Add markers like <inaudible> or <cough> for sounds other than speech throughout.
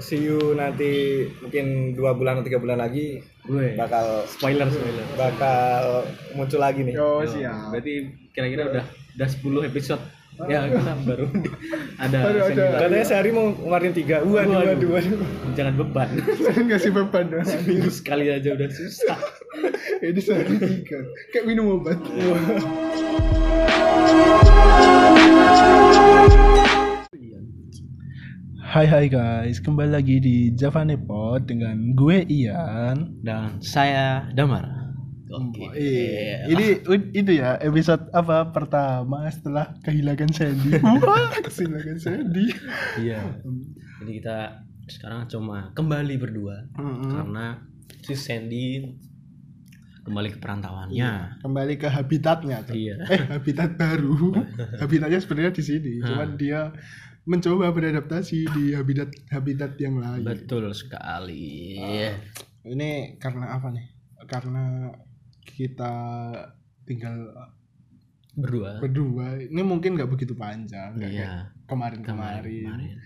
see you nanti mungkin dua bulan atau tiga bulan lagi bakal spoiler spoiler bakal muncul lagi nih. Oh, siap. berarti kira-kira udah udah 10 episode ya kita baru <laughs> ada Baru ada. seminar. Katanya sehari mau ngeluarin tiga. Waduh, Waduh. waduh, waduh. jangan beban ngasih beban dong. seminggu sekali aja udah susah <laughs> Ini sehari tiga. Kayak minum obat. <laughs> Hai hai guys, kembali lagi di Javanepod dengan gue Ian. dan saya Damar oke Iya. Ini itu ya episode apa pertama setelah kehilangan Sandy. <laughs> Kehilangan Sandy. iya jadi kita sekarang cuma kembali berdua Mm-mm. karena si Sandy kembali ke perantauannya Kembali ke habitatnya tuh. iya Eh, habitat baru. <laughs> Habitatnya sebenarnya di sini, cuman dia mencoba beradaptasi di habitat habitat yang lain. betul sekali Ini karena apa nih? Karena kita tinggal berdua berdua. Ini mungkin nggak begitu panjang kayak iya kemarin-kemarin. kemarin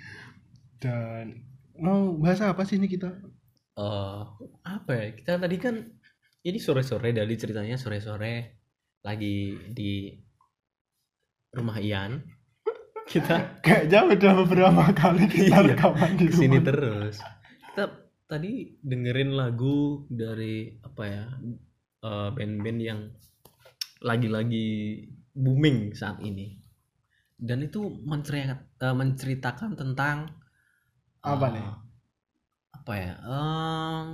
Dan mau bahas apa sih ini kita? eh apa ya kita tadi kan ini sore-sore dari ceritanya sore-sore lagi di rumah Ian kita Kayaknya udah beberapa kali kita Iya, rekaman di rumah. terus kita tadi dengerin lagu dari apa ya eh, band-band yang lagi-lagi booming saat ini dan itu menceritakan, menceritakan tentang Apa eh, nih? apa ya em,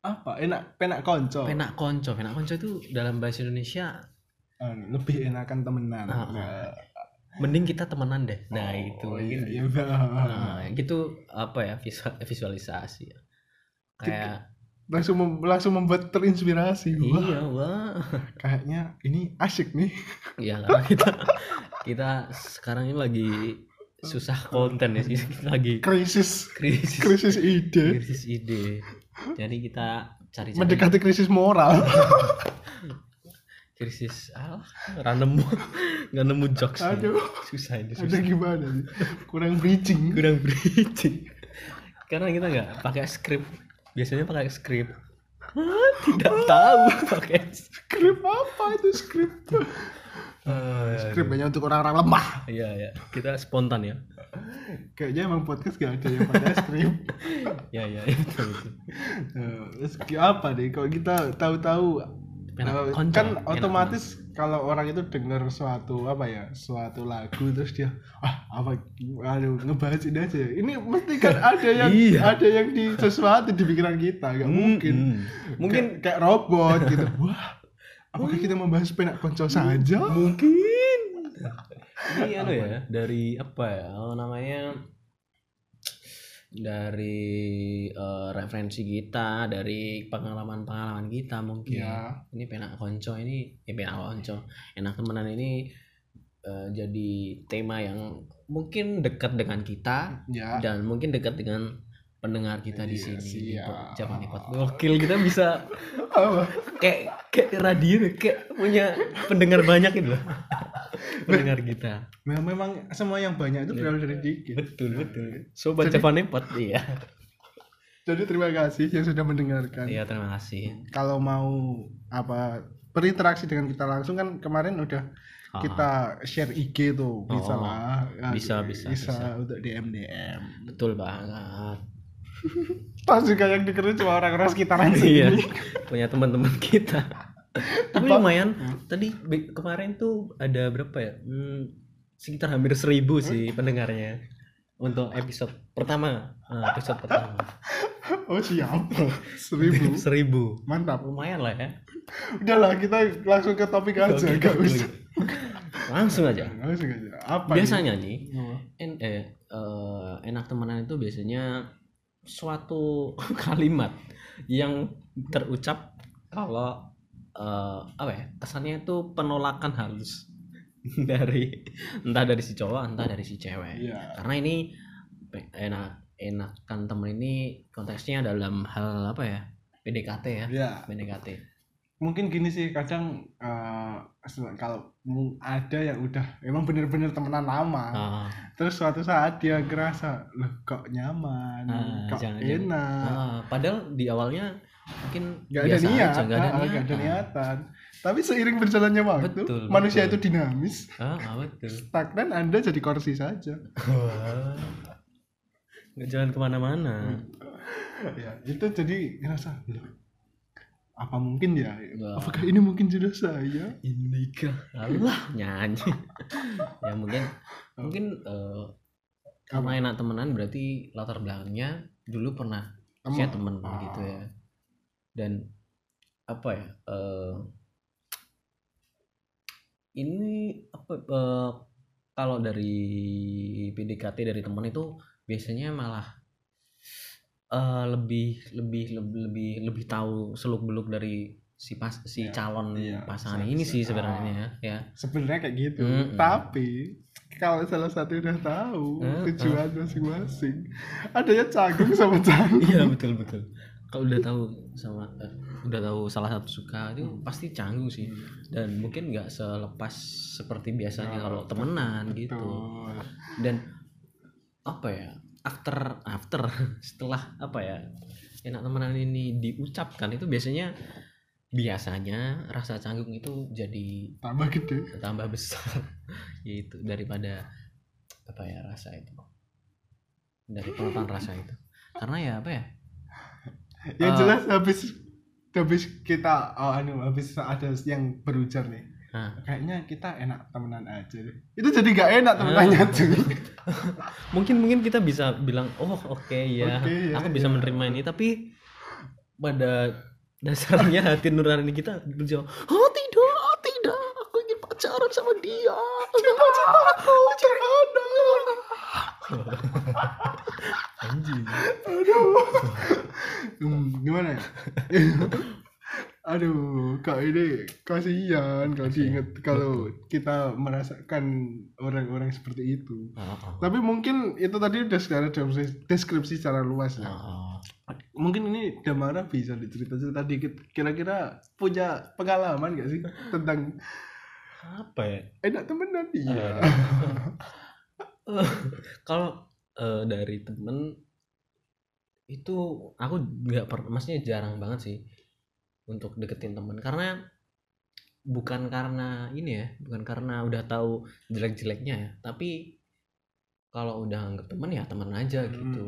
Apa? Enak penak konco. penak konco penak konco itu dalam bahasa Indonesia Eh, lebih enakan temenan. Ah, ah. Nah, mending kita temenan deh nah itu oh, mungkin iya, iya. nah, gitu apa ya visual, visualisasi ya. kayak langsung mem- langsung membuat terinspirasi. Wah, iya wah kayaknya ini asik nih. ya karena kita kita sekarang ini lagi susah konten ya kita lagi Krisis krisis krisis ide, krisis ide jadi kita cari mendekati krisis moral. <laughs> krisis ah random <laughs> nggak nemu jokes nih. Aduh. susah ini Ada susah gimana sih? Kurang bridging. kurang bridging karena kita nggak pakai skrip biasanya pakai skrip Ah, tidak tahu pakai Skrip apa itu skrip? Skrip hanya untuk orang-orang lemah. iya ya kita spontan ya Kayaknya emang podcast gak ada yang pakai skrip. <laughs> ya ya ya, betul, betul. Eh, Terus apa deh? Kalau kita tahu-tahu Penak konco, kan otomatis kalau orang itu dengar suatu apa ya suatu lagu terus dia ah apa aduh ngebahas ini aja ini mesti kan <laughs> ada yang Iya. ada yang di sesuatu di pikiran kita nggak mungkin. Hmm. mungkin kayak, kayak robot gitu. <laughs> Wah apakah kita membahas penak konco saja? Mungkin. Ini anu ya? dari apa ya oh, namanya dari eh, referensi kita dari pengalaman-pengalaman kita mungkin. Ya. ini penak konco ini ya penak konco. Enak temenan ini eh, jadi tema yang mungkin dekat dengan kita ya dan mungkin dekat dengan pendengar kita di Iya, sini siap. Japan Ipot Gokil kita bisa apa? kayak kayak radio kayak punya pendengar banyak gitu loh. <laughs> Pendengar kita. Nah, memang semua yang banyak itu berawal dari dikit. Betul betul. Sobat Japan Ipot iya. Jadi terima kasih yang sudah mendengarkan. Iya terima kasih. Kalau mau apa berinteraksi dengan kita langsung kan kemarin udah Ah. kita share IG tuh bisa Oh, lah. Ya, bisa, bisa, bisa, bisa. untuk DM DM betul banget pasti kayak yang dikenal cuma orang-orang sekitaran iya sini punya teman-teman kita. Tapi lumayan. Tadi be- kemarin tuh ada berapa ya? Hmm, sekitar hampir seribu sih pendengarnya untuk episode pertama. Ah, episode pertama. <laughs> Oh siap seribu? <laughs> Seribu. Mantap. Lumayan lah ya. Udahlah kita langsung ke topik aja Oke, gak usah. Langsung aja. <laughs> Langsung aja. Apa biasanya nih ini? Oh, en- eh, eh, enak temenan itu biasanya suatu <laughs> kalimat yang terucap kalau eh, apa ya kesannya itu penolakan halus. <laughs> Dari entah dari si cowok entah dari si cewek. Iya. karena ini enak enakan temen ini konteksnya dalam hal apa ya PDKT ya ya PDKT mungkin gini sih kadang eh, se- kalau ada yang udah emang bener-bener temenan lama Ah, terus suatu saat dia ngerasa loh kok nyaman Ah, kok jangan- jangan. enak ah, padahal di awalnya mungkin nggak ada niat aja, nggak ada ah, niat. nggak ada niatan tapi seiring berjalannya waktu Betul, manusia betul. itu dinamis ah, betul. stagnan anda jadi kursi saja Nggak jalan ke mana-mana. ya itu jadi ngerasa "Loh, apa mungkin ya Wah. apakah ini mungkin jodoh saya Indika. Allah nyanyi. ya mungkin mungkin eh, karena enak temenan berarti latar belakangnya dulu pernah Temen. saya temen Ah. gitu ya. Dan apa ya? eh, ini apa eh, kalau dari PDKT dari teman itu biasanya malah eh, lebih lebih lebih lebih lebih tahu seluk beluk dari si pas si Iya, calon iya, pasangan bisa- ini bisa. sih sebenarnya ya sebenarnya kayak gitu Mm-mm. tapi kalau salah satu udah tahu Mm-mm. tujuan masing-masing adanya canggung sama canggung iya betul betul kalau udah tahu sama eh, udah tahu salah satu suka itu pasti canggung sih dan mungkin nggak selepas seperti biasanya kalau temenan gitu Betul. dan apa ya after after <laughs> setelah apa ya enak temenan ini diucapkan itu biasanya biasanya rasa canggung itu jadi tambah gede tambah besar. <laughs> Gitu daripada apa ya rasa itu. Dari penonton rasa itu. Karena ya apa ya yang Ah. jelas habis habis kita oh anu habis ada yang berujar nih Hah. kayaknya kita enak temenan aja deh. Itu jadi gak enak temenannya Ah. cuy <laughs> mungkin mungkin kita bisa bilang oh oke ya Oke, ya, aku bisa ya. menerima ini. Tapi pada dasarnya hati nurani kita berjawab oh tidak tidak. Aku ingin pacaran sama dia. Pacaran aku pacaran anjing. Aduh. Hmm, gimana ya <laughs> aduh kak ini kasihan. Kalau diinget kalau kita merasakan orang-orang seperti itu. Ah, ah. tapi mungkin itu tadi udah secara deskripsi, deskripsi secara luas ya. Ah. mungkin ini Damara bisa dicerita-cerita dikit. Kira-kira punya pengalaman gak sih tentang apa ya? enak temenan? Eh, <laughs> kalau eh, dari temen itu aku nggak pernah maksudnya jarang banget sih untuk deketin temen karena bukan karena ini ya bukan karena udah tahu jelek-jeleknya ya tapi kalau udah anggap temen ya temen aja Hmm. gitu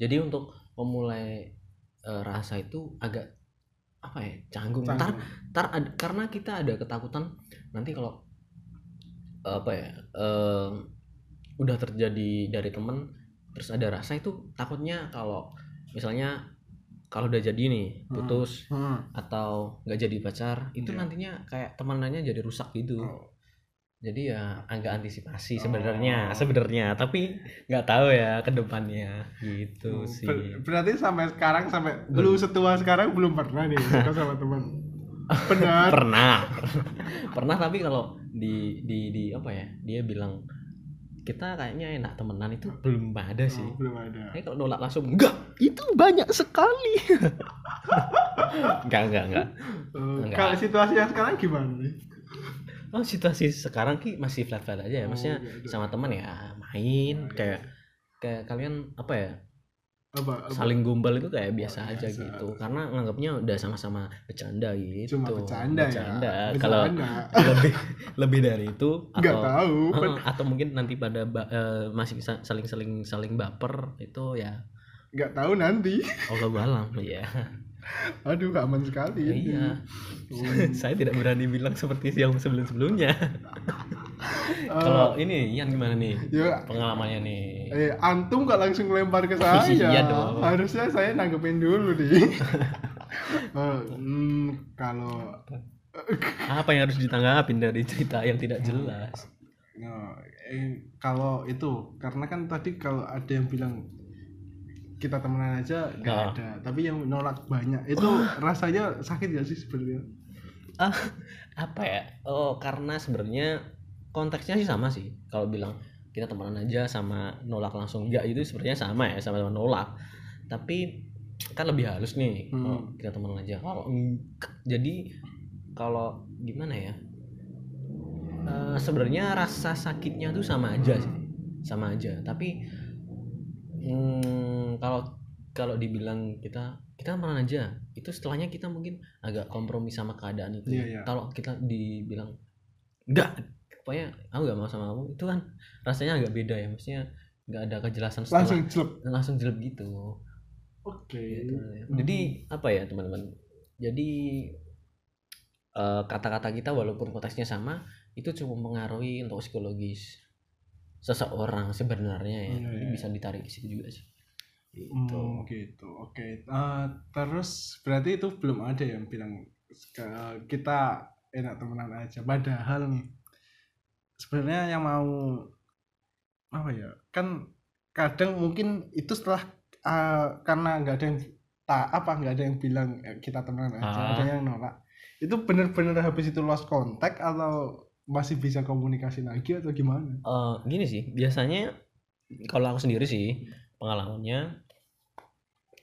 jadi untuk memulai eh, rasa itu agak apa ya canggung ntar Canggung. ntar ad- karena kita ada ketakutan nanti kalau apa ya eh, udah terjadi dari temen terus ada rasa itu takutnya kalau misalnya kalau udah jadi nih Hmm. putus Hmm. atau nggak jadi pacar itu Iya. nantinya kayak temenannya jadi rusak gitu Oh. jadi ya agak antisipasi Oh. sebenarnya sebenarnya tapi nggak tahu ya ke depannya gitu Oh, sih ber- berarti sampai sekarang sampai Belum. lu setua sekarang belum pernah nih <laughs> suka sama teman benar pernah <laughs> pernah tapi kalau di di di apa ya dia bilang kita kayaknya enak temenan itu belum ada sih. Oh, belum ada. Kayaknya kalau nolak langsung enggak itu banyak sekali. <laughs> Enggak enggak enggak. Oh, Enggak. kalau situasi yang sekarang gimana nih? Oh situasi sekarang ki masih flat flat aja ya. Oh, maksudnya iya, iya. sama teman ya main. Oh, iya. kayak kayak kalian apa ya apa, apa? saling gombal itu kayak biasa Oh, aja biasa. gitu. karena nganggapnya udah sama-sama bercanda gitu. Cuma bercanda, Bercanda. ya kalau <laughs> lebih lebih dari itu atau tahu. Heeh, atau mungkin nanti pada eh, masih sa- saling saling saling baper itu ya. Nggak tahu nanti. Allah alam ya <laughs> aduh aman sekali ini. iya. <laughs> Saya tidak berani bilang seperti yang sebelum sebelumnya kalau ini Ian gimana nih? ya. Pengalamannya nih. Eh antum nggak langsung lempar ke saya? Iya dong. harusnya saya nanggepin dulu nih. <laughs> Eh, hmm, kalau apa yang harus ditanggapin dari cerita yang tidak jelas? Nah, eh, kalau itu karena kan tadi kalau ada yang bilang kita temenan aja nggak Ah. ada. Tapi yang nolak banyak itu <laughs> rasanya sakit gak sih sebenarnya? Ah apa ya? Oh karena sebenarnya konteksnya sih sama sih. Kalau bilang kita temenan aja sama nolak langsung enggak itu sebenarnya sama ya sama-sama nolak. Tapi kan lebih halus nih Hmm. kalau kita temenan aja. Kalau jadi kalau gimana ya? Eh, sebenarnya rasa sakitnya tuh sama aja sih. Sama aja. Tapi hmm, kalau kalau dibilang kita kita temenan aja itu setelahnya kita mungkin agak kompromi sama keadaan itu. Iya, iya. kalau kita dibilang enggak pokoknya aku gak mau sama kamu itu kan rasanya agak beda ya maksudnya nggak ada kejelasan setelah langsung jelek langsung jelek gitu oke Gitu. Hmm. Jadi apa ya teman-teman? Jadi eh, kata-kata kita walaupun konteksnya sama itu cukup mempengaruhi untuk psikologis seseorang sebenarnya ya. Jadi iya. bisa ditarik ke situ juga sih. Gitu. Hmm, gitu oke Eh, terus berarti itu belum ada yang bilang kita enak temenan aja padahal nih sebenarnya yang mau apa ya kan kadang mungkin itu setelah eh, karena nggak ada yang tak apa nggak ada yang bilang eh, kita temenan aja Ah. ada yang nolak. Itu bener-bener habis itu lost contact atau masih bisa komunikasi lagi atau gimana? Eh, gini sih, biasanya kalau aku sendiri sih pengalamannya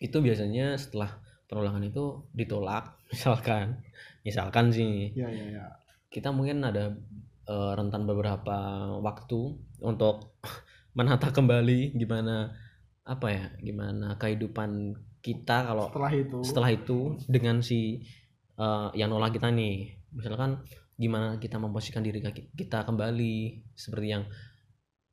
itu biasanya setelah penolakan itu ditolak <laughs> misalkan. Misalkan sih. Ya ya ya kita mungkin ada eh, rentan beberapa waktu untuk <laughs> menata kembali gimana apa ya gimana kehidupan kita kalau setelah itu. setelah itu dengan si eh, yang nolak kita nih. Misalkan gimana kita memposisikan diri kita kembali seperti yang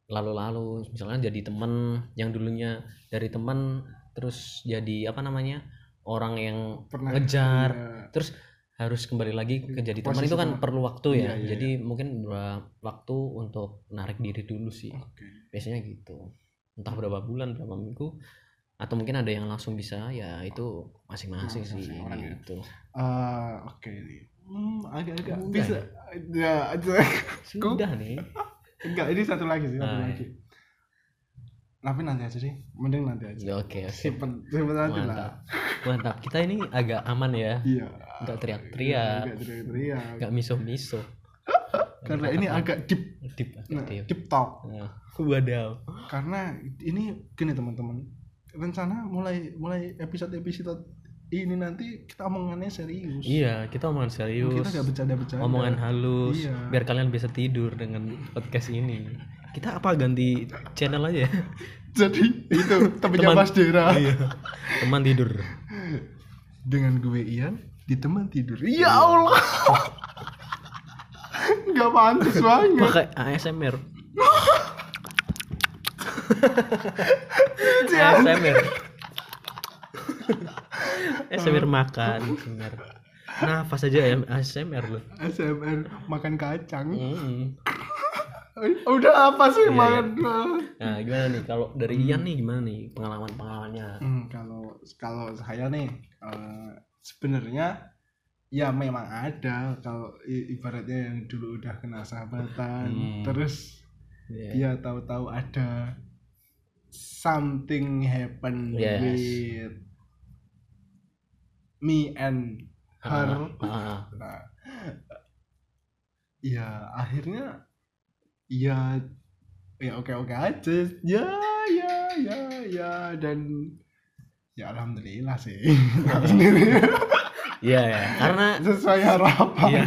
lalu-lalu. Misalkan jadi temen yang dulunya dari temen terus jadi apa namanya orang yang pernah ngejar. terus harus kembali lagi ke jadi teman Posisi itu kan perlu waktu ya Iya, iya, jadi mungkin beberapa waktu untuk narik diri dulu sih Oke. biasanya gitu entah berapa bulan berapa minggu atau mungkin ada yang langsung bisa ya itu masing-masing sih orang ya. gitu Eh, oke nih. Hmm, agak-agak bisa. Ya, aja. sudah nih Enggak, ini satu lagi sih, satu Ah, lagi. Tapi nanti aja sih, mending nanti aja. ya oke oke Simpen, simpen aja lah. mantap kita ini agak aman ya Iya. nggak teriak-teriak Enggak teriak-teriak. nggak miso-miso Karena ini agak deep, deep nah, deep deep talk. Nah, wadaw Karena ini gini teman-teman. Rencana mulai mulai episode-episode ini nanti kita omongannya serius. iya kita omongan serius Kita gak bercanda-bercanda. omongan halus Iya. biar kalian bisa tidur dengan podcast ini kita apa ganti channel aja ya? <laughs> Jadi itu temennya Teman- Mas Dera. iya teman tidur dengan gue Ian di teman tidur. Ya Allah. <laughs> Gak pantas banget. pakai ASMR. ASMR ASMR makan ASMR nafas aja ya ASMR loh ASMR makan kacang. Hmm. Udah apa sih Iya, makan? nah gimana nih kalau dari Ian nih gimana nih pengalaman pengalamannya Hmm, kalau kalau saya nih eh, sebenarnya ya memang ada kalau ibaratnya yang dulu udah kena sahabatan Hmm. terus Iya. dia tahu-tahu ada something happen Yes. with me and her Ah, ah, Nah, ya akhirnya ya ya oke oke aja. Ya ya ya ya. Dan ya alhamdulillah sih. Sendiri <laughs> iya ya. Karena sesuai harapan. Iya.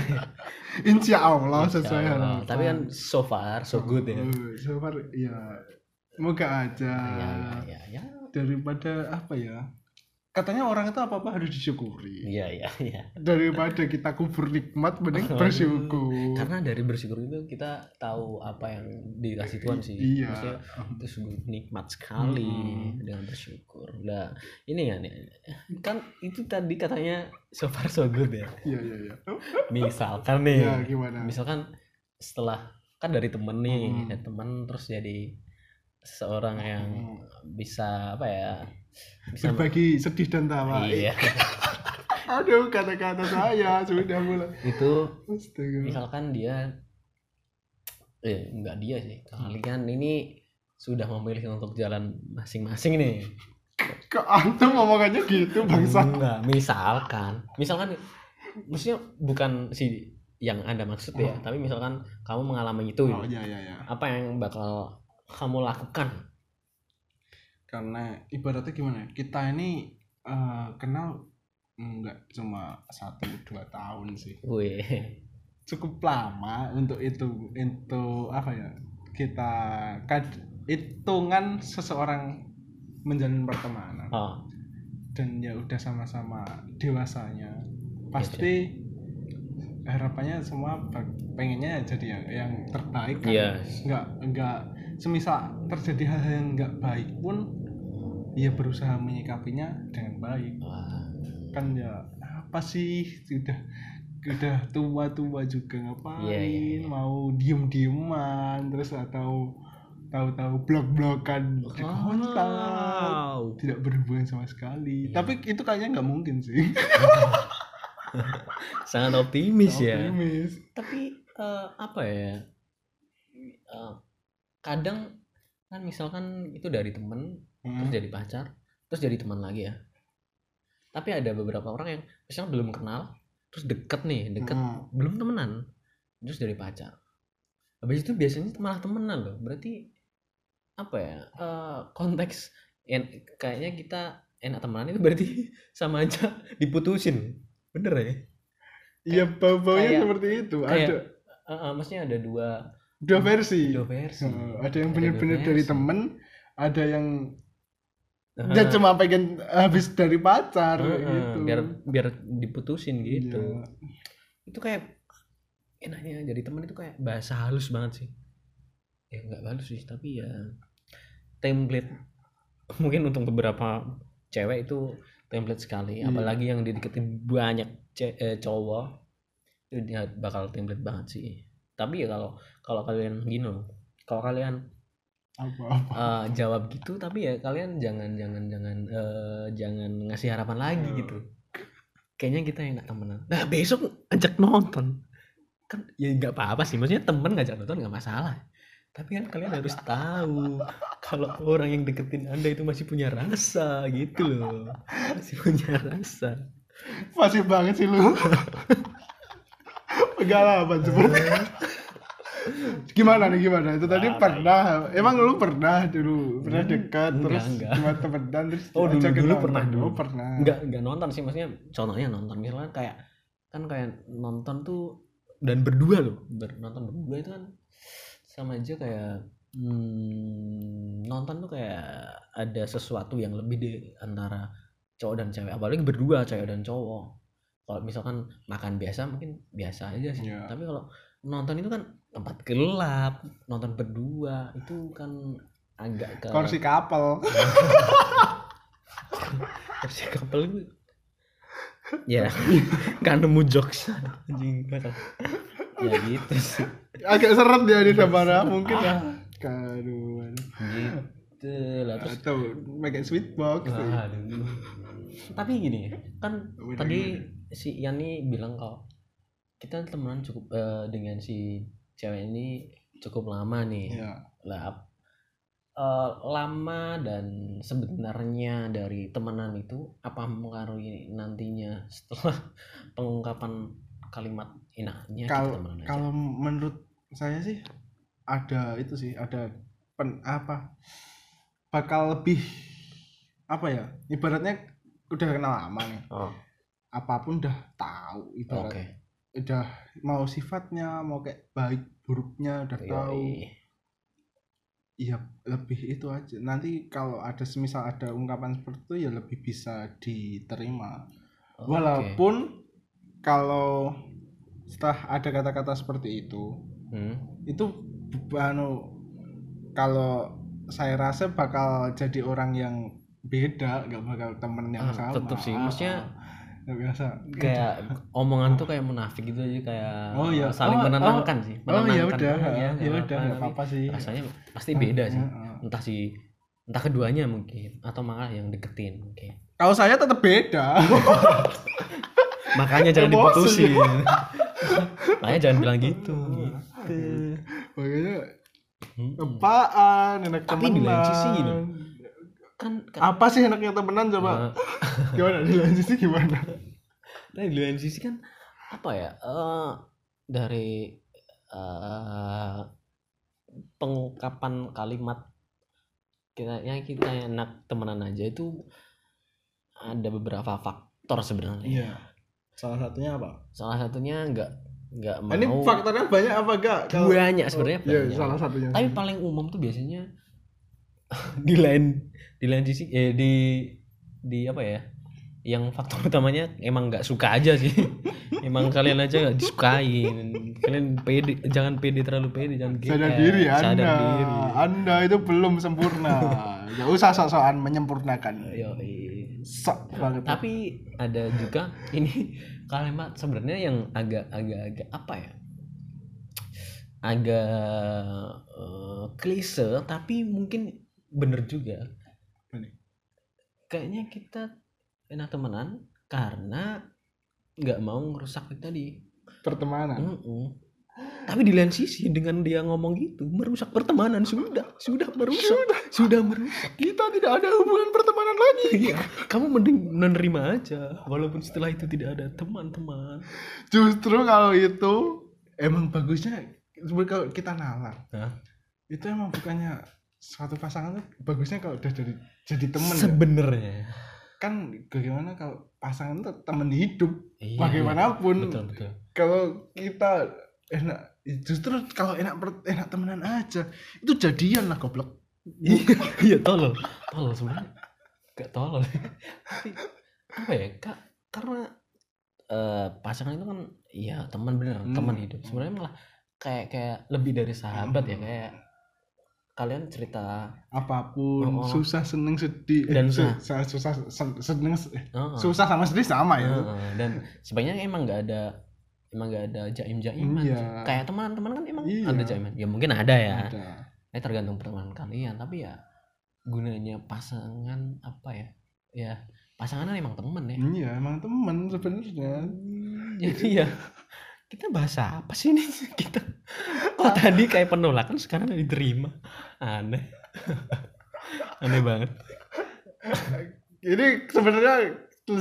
Insya Allah Insya sesuai Allah. harapan. Tapi kan so far so good ya. Oh, so far ya moga aja. Ya ya ya ya daripada apa ya katanya orang itu apa apa harus disyukuri. Iya iya iya. Daripada kita kubur nikmat mending bersyukur. karena dari bersyukur itu kita tahu apa yang dikasih Tuhan sih. Iya. Maksudnya itu sungguh nikmat sekali Hmm. dengan bersyukur. Nah ini ya nih. Kan itu tadi katanya so far so good ya. Iya iya iya. Misalkan nih ya gimana? misalkan setelah kan dari temen nih Hmm. dari temen terus jadi seorang yang bisa apa ya bisa berbagi sedih dan tawa. Iya. <laughs> Aduh kata-kata saya sudah mulai. Itu Astaga. misalkan dia eh enggak dia sih. Kalian ini sudah memilih untuk jalan masing-masing nih. Kok antum omongannya gitu bangsa? Enggak misalkan. Misalkan maksudnya bukan si yang anda maksud ya Oh. tapi misalkan kamu mengalami itu. Oh iya iya iya. Apa yang bakal kamu lakukan karena ibaratnya gimana ya, kita ini eh, kenal enggak cuma satu dua tahun sih. Wih. cukup lama untuk itu itu apa ya kita kad, hitungan seseorang menjalin pertemanan. Oh, dan ya udah sama-sama dewasanya. Pasti harapannya semua pengennya jadi yang, yang terbaik kan. Iya. nggak nggak semisal terjadi hal yang nggak baik pun ya berusaha menyikapinya dengan baik wah. kan ya apa sih sudah udah tua-tua juga ngapain Iya, iya, iya. mau diem-dieman terus atau tahu-tahu blok-blokan di kontak Wow. tidak berhubungan sama sekali Iya. tapi itu kayaknya nggak mungkin sih <laughs> Sangat optimis ya. Optimis. Tapi eh, apa ya? Eh, kadang kan misalkan itu dari temen Hmm. terus jadi pacar terus jadi teman lagi ya tapi ada beberapa orang yang misalnya belum kenal terus deket nih deket Hmm. belum temenan terus jadi pacar habis itu biasanya malah temenan loh berarti apa ya eh, konteks en- kayaknya kita enak temenan itu berarti <laughs> sama aja diputusin bener ya Iya bau-baunya seperti itu. kayak- ada Eh, eh, maksudnya ada dua dua versi. dua versi Eh, ada yang benar-benar dari temen, ada yang dia cuma pengen habis dari pacar eh, gitu. biar biar diputusin gitu Iya. itu kayak enaknya jadi teman itu kayak bahasa halus banget sih ya nggak halus sih tapi ya template <laughs> mungkin untuk beberapa cewek itu template sekali Iya. apalagi yang dideketin banyak ce- eh, cowok itu dia bakal template banget sih tapi ya kalau kalau kalian gini loh kalau kalian Apa-apa. eh, jawab gitu tapi ya kalian jangan jangan jangan eh, jangan ngasih harapan lagi Hmm. gitu. Kayaknya kita enak temenan. Nah besok ajak nonton. Kan ya nggak apa-apa sih maksudnya temen ngajak nonton nggak masalah. Tapi kan kalian harus tahu kalau orang yang deketin anda itu masih punya rasa gitu loh. Masih punya rasa. Masih banget sih lu. <laughs> Pengalaman seperti gimana nih gimana? Itu tadi Apa pernah. Emang lu pernah dulu? Pernah dekat Enggak, terus enggak. cuma temenan terus Oh, dulu- dulu pernah, dulu. Oh, pernah. Nggak nggak nonton sih maksudnya contohnya nonton misalnya kayak kan kayak nonton tuh dan berdua loh. Ber- nonton berdua itu kan sama aja kayak hmm, nonton tuh kayak ada sesuatu yang lebih di antara cowok dan cewek. Apalagi berdua cewek dan cowok. Kalau misalkan makan biasa mungkin biasa aja sih. Iya. tapi kalau nonton itu kan tempat gelap nonton berdua itu kan agak ke kursi kapal. <laughs> Kursi kapal itu ya <laughs> kan nemu jokes. Anjing ya gitu sih. Agak seret dia di Sabara mungkin ya. Kaduh. gitu lah terus atau pakai sweet box aduh. Tapi gini kan tadi si Yani bilang kalau kita temenan cukup eh, dengan si cewek ini cukup lama nih. Ya lah eh, lama dan sebenarnya dari temenan itu apa mempengaruhi nantinya setelah <laughs> pengungkapan kalimat enaknya kita kalau kalau menurut saya sih ada itu sih ada pen, apa bakal lebih apa ya ibaratnya udah kenal lama nih. Oh. Apa pun udah tahu ibarat udah mau sifatnya mau kayak baik buruknya udah tahu Yoi. iya lebih itu aja nanti kalau ada semisal ada ungkapan seperti itu ya lebih bisa diterima Oke. walaupun kalau setelah ada kata-kata seperti itu Hmm. itu anu kalau saya rasa bakal jadi orang yang beda nggak bakal temen yang Ah, sama tetep sih, maksudnya- nggak biasa. Kayak omongan tuh kayak munafik gitu aja kayak Oh, iya. saling Oh, menenangkan sih oh ya menenangkan. udah. Oh, iya, ya nggak udah nggak tapi apa-apa sih. rasanya pasti beda sih. Ah, ah. entah si entah keduanya mungkin atau malah yang deketin mungkin. Kalau saya tetap beda. <laughs> Makanya jangan diputusin. <laughs> Makanya jangan bilang gitu. Gitu makanya Hmm. apaan enak Tapi di sisi gini. Kan, kan apa sih enaknya temenan coba eh, <laughs> gimana di lain sisi gimana Tapi di lain sisi kan apa ya eh, dari eh, pengungkapan kalimat kayaknya kita enak temenan aja itu ada beberapa faktor sebenarnya. Iya. Salah satunya apa? Salah satunya nggak nggak mau. Ini faktornya banyak apa enggak? banyak sebenarnya Iya, banyak. salah satunya. Tapi paling umum tuh biasanya <laughs> di lain di lain sisi eh di di apa ya? Yang faktor utamanya emang nggak suka aja sih. <laughs> emang kalian aja nggak disukain. Kalian pede, jangan pede terlalu pede, jangan sadar GR, diri Anda. Sadar diri. Anda itu belum sempurna. Gak usah sok-sokan menyempurnakan. Yoi. Sok banget. Tapi ada juga ini <laughs> kalimat sebenarnya yang agak agak agak apa ya? Agak eh, klise tapi mungkin bener juga. Kayaknya kita enak temenan karena nggak mau ngerusak itu tadi. Pertemanan. Mm-mm. Tapi di lain sisi dengan dia ngomong gitu merusak pertemanan sudah sudah merusak sudah, merusak. Kita tidak ada hubungan pertemanan lagi. Iya, kamu mending menerima aja walaupun setelah itu tidak ada teman-teman. Justru kalau itu emang bagusnya kalau kita nalar. Hah? Itu emang bukannya suatu pasangan tuh bagusnya kalau udah jadi jadi temen ya. Sebenarnya. kan bagaimana kalau pasangan itu temen hidup Iya, bagaimanapun Betul betul. kalau kita enak justru kalau enak per- enak temenan aja itu jadian lah goblok Iya tolol, tolol sebenarnya. Gak tolol. Tapi apa ya kak? Karena eh, pasangan itu kan iya teman bener, Hmm. teman hidup. Sebenarnya malah kayak kayak lebih dari sahabat ya kayak kalian cerita apa pun Oh, oh. susah seneng sedih Dan eh, sa- susah susah sen- seneng eh, oh, susah sama sedih sama ya. Heeh, dan sebenarnya emang nggak ada emang nggak ada jaim jaiman Iya. kayak teman-teman kan emang Iya. ada jaiman. Ya mungkin ada ya. Ada. ya tergantung pertemanan kalian. Tapi ya gunanya pasangan apa ya? Ya pasangan kan emang temen ya. Iya emang temen sebenarnya. Jadi <laughs> ya kita bahasa apa sih ini? <laughs> Kita kok tadi kayak penolakan sekarang diterima. Aneh. <laughs> Aneh banget. Ini sebenarnya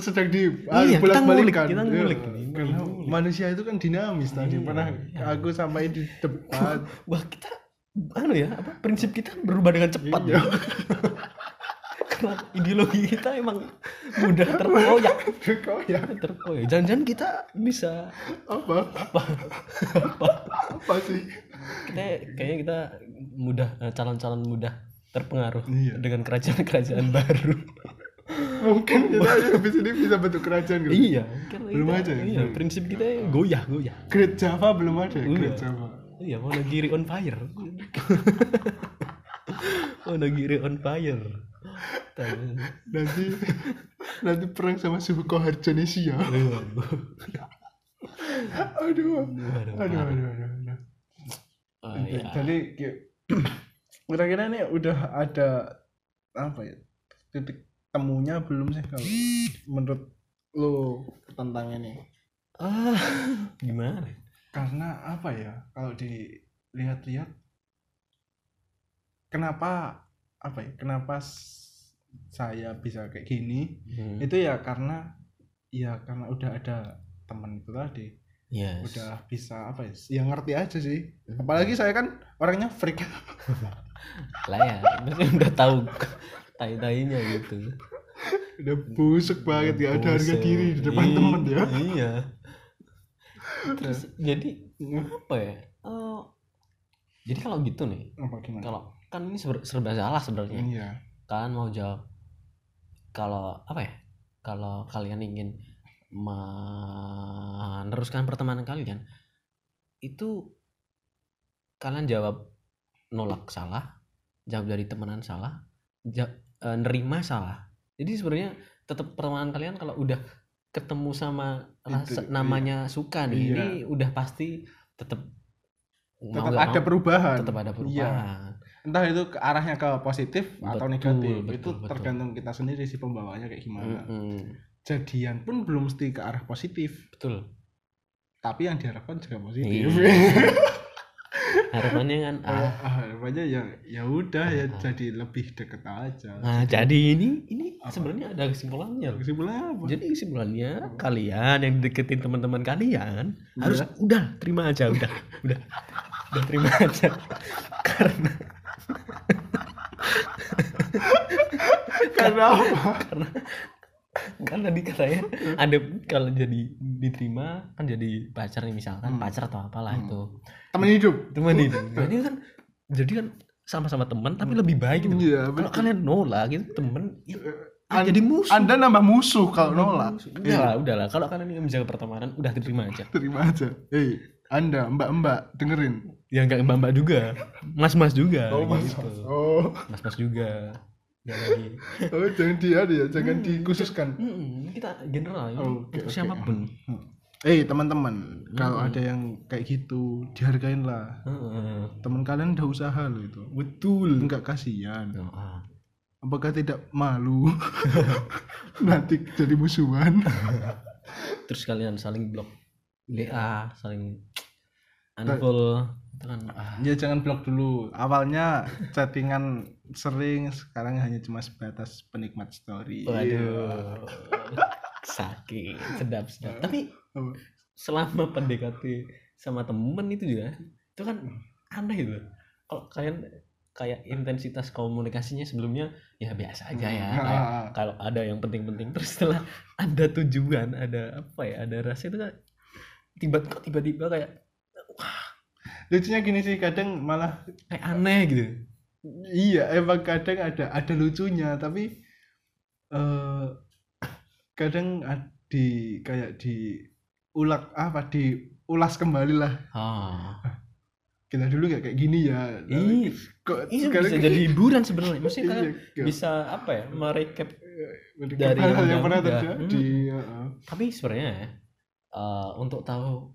sedang di Iya, kita bolak-balikan. ngulik, kita Iya, ngulik. Manusia itu kan dinamis tadi. Iya, pernah iya. aku sampai di depan. <laughs> Wah kita anu ya apa prinsip kita berubah dengan cepat. Iya. Ya karena ideologi kita emang mudah terkoyak. Ya terkoyak. Jangan-jangan kita bisa apa? apa? Apa? Apa sih? Kita kayaknya kita mudah eh, calon-calon mudah terpengaruh Iya. dengan kerajaan-kerajaan baru. Mungkin kita habis ini bisa bentuk kerajaan gitu. Iya. Belum kita- aja ya? iya, prinsip kita goyah goyah. Great Java belum ada ya? Iya. Great Java. Iya mau nagiri on fire. <laughs> Mau nagiri on fire. Nanti nanti perang sama suku Harjanesia Aduh, aduh aduh, aduh aduh aduh, aduh. Oh, iya. jadi <clears throat> kira-kira ini udah ada apa ya titik temunya belum sih kalau menurut lo tentang ini? Ah gimana? Karena apa ya kalau dilihat-lihat kenapa apa ya kenapa saya bisa kayak gini Hmm. itu ya karena ya karena udah ada teman itu tadi. Yes. udah bisa apa ya yang ngerti aja sih. Hmm. apalagi saya kan orangnya freak. <laughs> Lah ya udah tahu tai-tainya gitu. Udah busuk banget gak ada harga diri di depan Iya, temen ya. iya. Terus jadi apa ya? Eh, jadi kalau gitu nih apa gimana? kalau kan ini serba, serba salah sebenarnya. Iya kalian mau jawab. Kalau apa ya kalau kalian ingin meneruskan pertemanan kalian itu kalian jawab nolak salah jawab dari temenan salah ja- eh, nerima salah. Jadi sebenarnya tetap pertemanan kalian kalau udah ketemu sama rasa Itu, namanya suka nih Iya. ini udah pasti tetap tetap ada perubahan. tetap ada Iya. Entah itu ke arahnya ke positif atau Betul, negatif betul, itu betul. tergantung kita sendiri sih pembawaannya kayak gimana Mm-mm. jadian pun belum mesti ke arah positif betul tapi yang diharapkan juga positif Iya. <laughs> harapannya kan ah ah, harapannya ya ya udah ya Ah. jadi lebih deket aja nah jadi ini ini Apa? sebenarnya ada kesimpulannya kesimpulannya apa jadi kesimpulannya kalian yang deketin teman-teman kalian Iya. harus udah terima aja udah udah udah terima aja <laughs> karena karena apa? Karena kan tadi katanya ada kalau jadi diterima kan jadi pacar nih misalkan Hmm. pacar atau apalah Hmm. itu. Teman hidup. Teman itu jadi kan jadi kan sama-sama teman tapi lebih baik gitu. Iya kalau kalian nolak gitu temen ya, An- jadi musuh. Anda nambah musuh kalau nolak. udah lah udah lah kalau kalian ingin menjaga pertemanan udah terima aja. <laughs> Terima aja. Hei anda mbak mbak dengerin. Ya nggak mbak mbak juga. Mas mas juga oh mas gitu. oh. Mas mas juga Nggak lagi oh jangan dia ya jangan dikhususkan. Mm-mm, kita general ya untuk oke. siapa pun eh teman-teman kalau ada yang kayak gitu dihargain lah Heeh. teman kalian udah usaha loh itu. Betul. Enggak kasihan. Heeh. apakah tidak malu? <laughs> Nanti jadi musuhan. <laughs> Terus kalian saling blok WA saling unfollow itu ah, ya jangan blok dulu. Awalnya <laughs> chattingan sering sekarang hanya cuma sebatas penikmat story. Waduh. Sakit sedap sedap. Tapi selama PDKT sama temen itu juga itu kan aneh gitu. Kalau kalian kayak intensitas komunikasinya sebelumnya ya biasa aja ya. Hmm. kayak <laughs> kalau ada yang penting-penting terus setelah ada tujuan ada apa ya ada rasa itu kan tiba kok tiba-tiba kayak lucunya gini sih kadang malah kayak aneh gitu. Iya emang kadang ada ada lucunya tapi eh kadang ad- di kayak di ulak apa diulas kembali lah. Ah. Kita dulu nggak kayak gini ya. Ih, kok ini bisa jadi hiburan sebenarnya. Maksudnya Iya, kok. bisa apa ya merecap Dari hal yang yang pernah terjadi heeh. tapi sebenarnya ya, eh, untuk tahu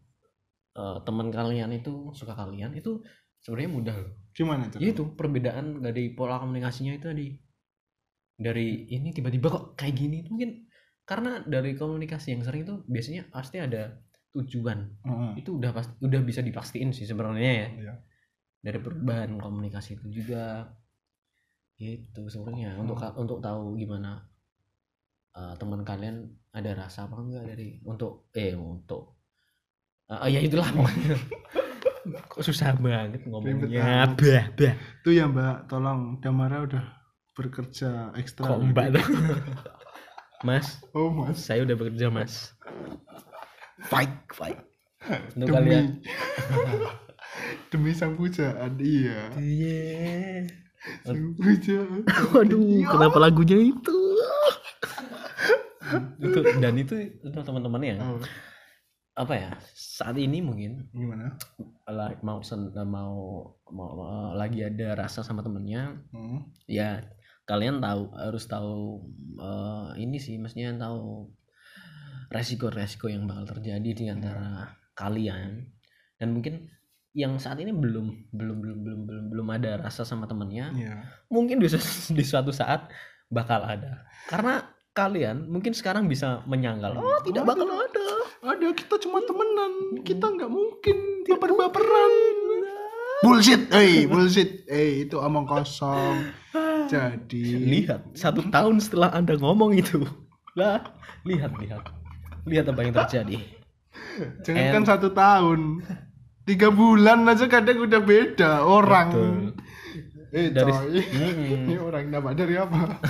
eh, teman kalian itu suka kalian itu sebenarnya mudah loh. Gimana ya itu perbedaan dari pola komunikasinya itu tadi. Dari ini tiba-tiba kok kayak gini itu mungkin karena dari komunikasi yang sering itu biasanya pasti ada tujuan. Heeh. itu udah pasti udah bisa dipastiin sih sebenarnya ya. Iya. dari perubahan komunikasi itu juga. Itu sebenarnya untuk ka- untuk tahu gimana uh, teman kalian ada rasa apa enggak dari untuk eh untuk uh, ya itulah pokoknya. <laughs> Kok susah banget ngomongnya. Bah bah. Tuh ya Mbak, tolong Damara udah bekerja ekstra. kok mbak tuh? <laughs> Mas. Oh Mas. saya udah bekerja mas. Fight fight. Untuk Demi kalian. <laughs> Demi sang pujaan, iya. iya. Sang pujaan. Waduh, kenapa lagunya itu? itu dan itu untuk teman-teman yang Oh, apa ya saat ini mungkin gimana? la- mau sen- mau, mau mau lagi ada rasa sama temennya Hmm. ya kalian tahu harus tahu eh, ini sih maksudnya tahu resiko-resiko yang bakal terjadi di antara kalian dan mungkin yang saat ini belum belum belum belum belum belum ada rasa sama temennya Iya. mungkin di, <laughs> di suatu saat bakal ada karena kalian mungkin sekarang bisa menyangkal oh tidak bakal ada Ada kita cuma temenan, kita nggak mungkin baper-baperan. Bullshit, eh bullshit, eh itu omong kosong. Jadi lihat satu tahun setelah anda ngomong itu. Lah lihat lihat. Lihat apa yang terjadi. Jangan kan satu tahun, tiga bulan aja kadang udah beda orang. Betul. Eh Dari- coy, ini orang nama dari apa?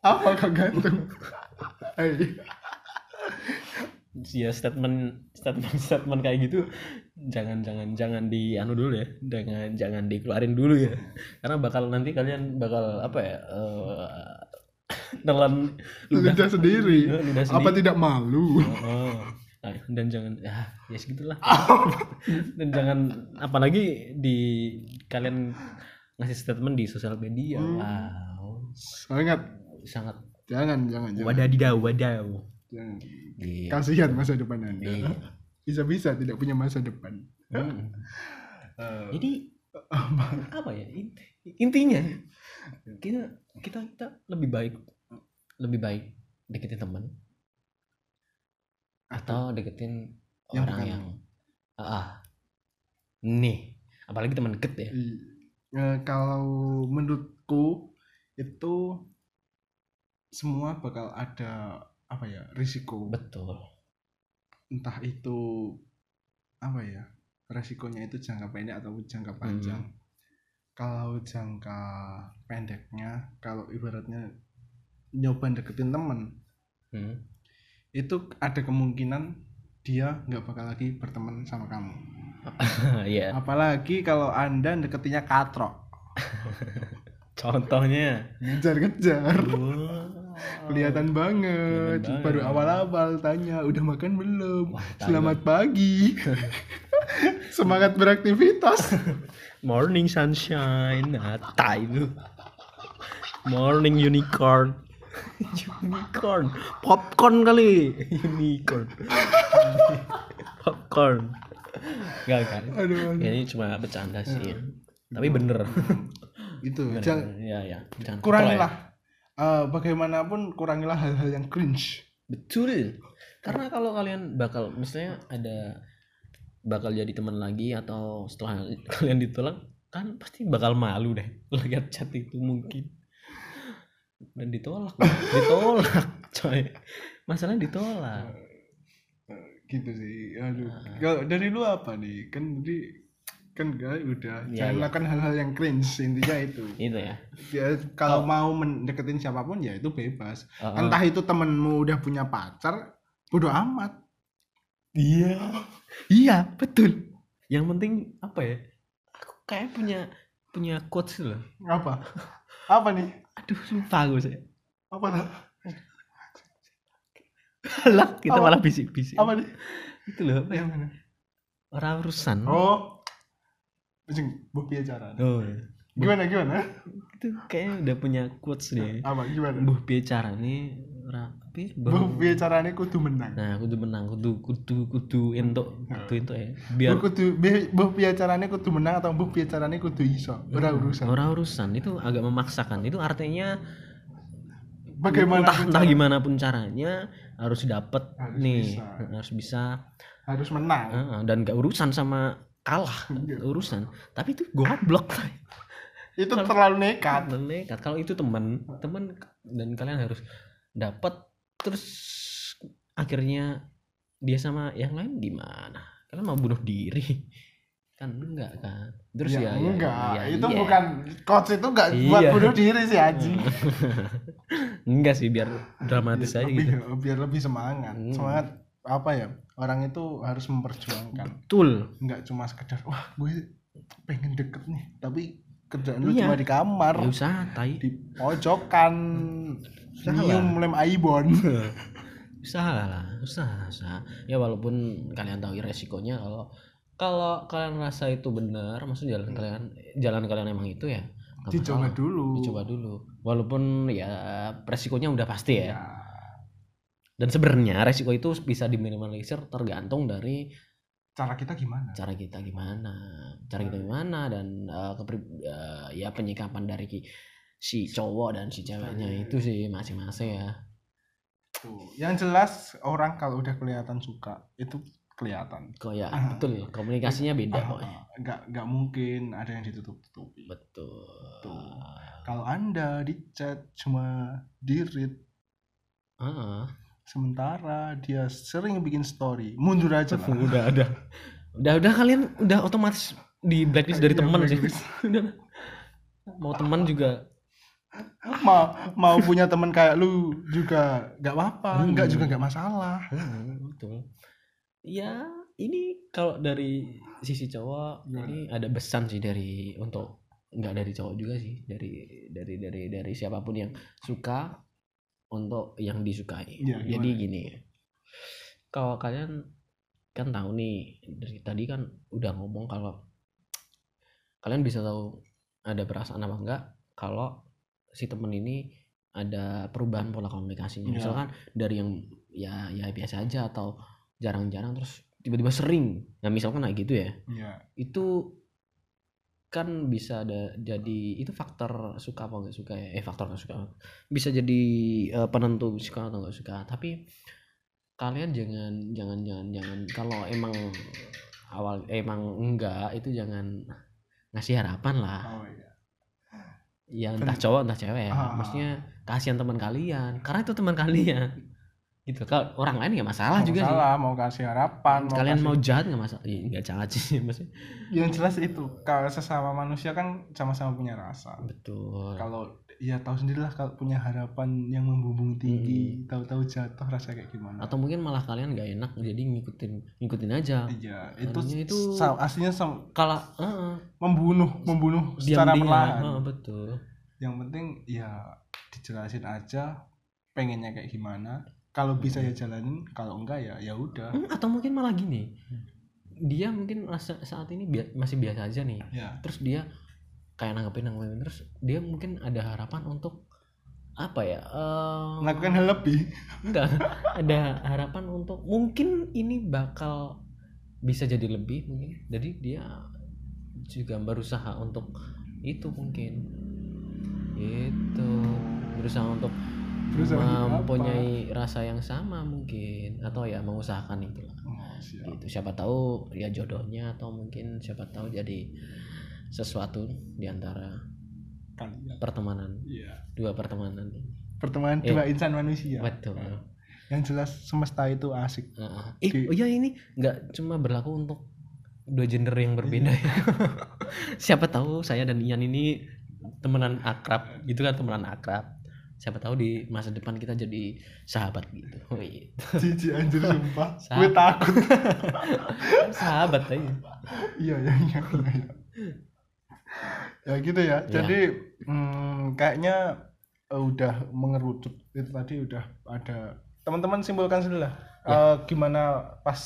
apa kak gantung? <laughs> Eh, ya statement statement <laughs> statement kayak gitu jangan jangan jangan di anu dulu ya jangan jangan dikeluarin dulu ya. Karena bakal nanti kalian bakal apa ya eh <laughs> nelan ludah. Ludah sendiri. ludah Apa sendiri. tidak malu? Oh, nah, dan jangan ya ya segitulah. <laughs> Dan jangan apalagi di kalian ngasih statement di sosial media. Hmm. wow. Sangat. Sangat jangan jangan jangan. wadaw wadaw jangan. Iya. Kasihan masa depan anda. Iya. Bisa-bisa tidak punya masa depan. Hmm. Eh, jadi apa ya in- intinya kita kita kita lebih baik lebih baik deketin teman atau deketin Yang orang bukan. yang ah ah. nih apalagi teman deket ya Iya. Eh, kalau menurutku itu semua bakal ada apa ya risiko betul entah itu apa ya resikonya itu jangka pendek atau jangka panjang kalau jangka pendeknya kalau ibaratnya nyoba deketin temen Hmm. itu ada kemungkinan dia nggak bakal lagi berteman sama kamu <laughs> Iya. apalagi kalau anda deketinnya katrok <laughs> Contohnya. ngejar-ngejar Wow. Kelihatan banget Kelihatan baru banget. awal-awal tanya udah makan belum Wah, selamat pagi <laughs> semangat beraktivitas <laughs> Morning sunshine. Nah, lu. Morning unicorn. <laughs> unicorn. Popcorn kali. Unicorn. Popcorn. Gak kan? aduh aduh. ini cuma bercanda sih. Tapi bener. itu Bener. jangan Ya ya. Jangan kurangilah Eh, bagaimanapun kurangilah hal-hal yang cringe. Betul. Karena kalau kalian bakal misalnya ada bakal jadi teman lagi atau setelah <laughs> kalian ditolak kan pasti bakal malu deh lihat chat itu mungkin. Dan ditolak. Ditolak coy. Masalah ditolak. Gitu sih. Aduh. Ah. dari lu apa nih? Kan tadi kan gak udah. Iya, jangan iya. lakukan hal-hal yang cringe intinya itu. Itu ya. Ya kalau mau mendeketin siapa pun ya itu bebas. Oh, oh. entah itu temenmu udah punya pacar bodo amat. Iya. Iya betul. Yang penting apa ya? Aku kayak punya punya quotes loh. Apa? Apa nih? Aduh lupa gue sih. Apa nih? Lah kita Apa? malah bisik-bisik. Apa nih? Itu loh apa ya? Yang mana? Orang urusan. Oh Anjing, buh bicara Oh, gimana gimana? Itu kayaknya udah punya quotes deh. apa gimana? Buh bicara nih rapi buh bicaranya kudu menang. Nah, kudu menang, kudu kudu kudu entuk, kudu entuk ya. buh Biar kudu buh bicaranya kudu menang atau buh bicaranya kudu iso? Ora urusan. orang urusan. Itu agak memaksakan. Itu artinya bagaimana entah, pun entah gimana pun caranya harus Harus nih, bisa. harus bisa. Harus menang. Dan gak urusan sama kalah Iya. urusan. Tapi itu goblok itu terlalu nekat Dan nekat kalau itu teman teman dan kalian harus dapat terus akhirnya dia sama yang lain gimana kalian mau bunuh diri kan enggak kan terus ya, ya, ya, enggak ya, itu iya. bukan coach itu enggak buat Iya. bunuh diri sih Aji <laughs> enggak sih biar dramatis aja lebih, gitu biar lebih semangat Hmm. semangat apa ya orang itu harus memperjuangkan. Betul. Enggak cuma sekedar wah gue pengen deket nih tapi kerjaan lu Iya. cuma di kamar ya tai. di pojokan nyium lem aibon. <laughs> Usaha lah usaha usaha. Ya walaupun kalian tahu resikonya kalau kalau kalian rasa itu benar maksud jalan kalian jalan kalian emang itu ya nggak dicoba masalah. dulu. Dicoba dulu. Walaupun ya resikonya udah pasti ya. Ya. Dan sebenarnya resiko itu bisa diminimalisir tergantung dari cara kita gimana? cara kita gimana. Cara kita gimana dan eh, kepri- eh, ya penyikapan dari si cowok dan si ceweknya Iya, itu sih masing-masing ya. Tuh. yang jelas orang kalau udah kelihatan suka itu kelihatan. Kok ya Ah. betul. Komunikasinya beda Ah, pokoknya. ah, nggak nggak mungkin ada yang ditutup-tutupi. Betul. Tuh. kalau anda di chat cuma di read Ah, sementara dia sering bikin story. Mundur aja lah. Udah ada udah. Udah kalian udah otomatis di blacklist dari Iya, teman sih. <laughs> udah. Mau teman juga. Mau mau punya teman kayak lu juga nggak apa-apa Hmm. nggak juga nggak masalah. Hmm, betul. Ya, ini kalau dari sisi cowok Gimana? ini ada pesan sih dari untuk nggak dari cowok juga sih, dari dari dari dari siapa pun yang suka untuk yang disukai. Iya, Jadi gini. Kalau kalian kan tahu nih dari tadi kan udah ngomong kalau kalian bisa tahu ada perasaan apa enggak kalau si temen ini ada perubahan pola komunikasinya. Iya. Misalkan dari yang ya ya biasa aja atau jarang-jarang terus tiba-tiba sering. Nah, misalkan kayak gitu ya. ya Itu kan bisa ada jadi itu faktor suka apa nggak suka ya? Eh faktor nggak suka. Bisa jadi eh, penentu suka atau nggak suka. Tapi kalian jangan jangan jangan jangan. Kalau emang awal emang enggak itu jangan ngasih harapan lah. Oh iya. Ya entah cowok entah cewek ya. Ah. maksudnya kasihan teman kalian. Karena itu teman kalian gitu. Kalau orang lain nggak masalah Nggak juga masalah, mau kasih harapan sih kalian kasih- mau jahat nggak masalah? Ya, nggak jahat sih <laughs> maksudnya. Yang jelas itu kalau sesama manusia kan sama-sama punya rasa. Betul. Kalau ya tahu sendirilah kalau punya harapan yang membumbung tinggi tahu-tahu jatuh rasa kayak gimana. Atau mungkin malah kalian nggak enak jadi ngikutin ngikutin aja. Iya itu, itu- aslinya kalau heeh, membunuh membunuh diam secara perlahan. Heeh, betul. Yang penting ya dijelasin aja pengennya kayak gimana kalau bisa ya jalanin kalau enggak ya ya udah. Hmm, atau mungkin malah gini. Dia mungkin saat ini bia- masih biasa aja nih. Ya. Terus dia kayak nanggepin nanggepin. Terus dia mungkin ada harapan untuk apa ya eh, melakukan hal lebih. Enggak ada harapan untuk mungkin ini bakal bisa jadi lebih mungkin. Jadi dia juga berusaha untuk itu mungkin. Itu berusaha untuk Berusaha untuk apa? mempunyai rasa yang sama mungkin atau ya mengusahakan itu lah oh, siap. gitu. Siapa tahu ya jodohnya atau mungkin siapa tahu jadi sesuatu di antara kalian. pertemanan. Iya. Dua pertemanan ini. Pertemuan Eh, dua insan manusia. Betul. Yang jelas semesta itu asik. Heeh. Eh, Di- oh iya ini nggak cuma berlaku untuk dua gender yang berbeda ya. <laughs> Siapa tahu saya dan Ian ini temenan akrab, gitu kan temenan akrab. Siapa tahu di masa depan kita jadi sahabat gitu. Cici anjir sumpah <laughs> gue takut <laughs> sahabat aja. iya iya iya iya, iya. ya gitu ya Iya. jadi hmm, kayaknya eh, udah mengerucut itu tadi udah ada teman-teman simpulkan sendiri lah Ya. Eh, gimana pas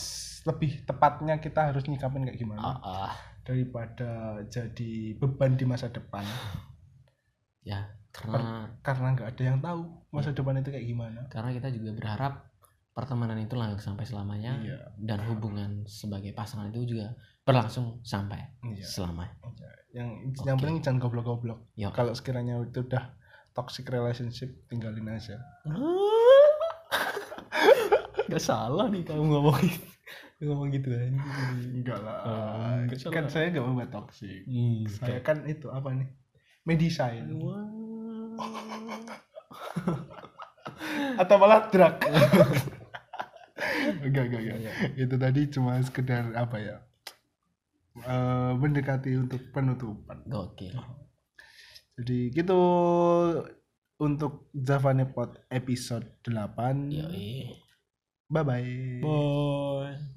lebih tepatnya kita harus nyikapin kayak gimana Ah, ah. daripada jadi beban di masa depan ya karena karena nggak ada yang tahu masa depan itu kayak gimana. Karena kita juga berharap pertemanan itu lanjut sampai selamanya Iya. dan hubungan sebagai pasangan itu juga berlangsung sampai Iya. selamanya. yang yang Oke. penting jangan goblok-goblok. Kalau sekiranya itu udah toxic relationship tinggalin aja. <laughs> Gak salah nih kamu ngomong <laughs> ngomong gitu kan. enggak lah. Oh, salah. kan saya nggak mau toxic. Saya kan itu apa nih? Medicine atau malah drug enggak enggak enggak Iya. itu tadi cuma sekedar apa ya eh, mendekati untuk penutupan Gokil. jadi gitu untuk Javanepod episode 8 Yoi. bye bye Bye.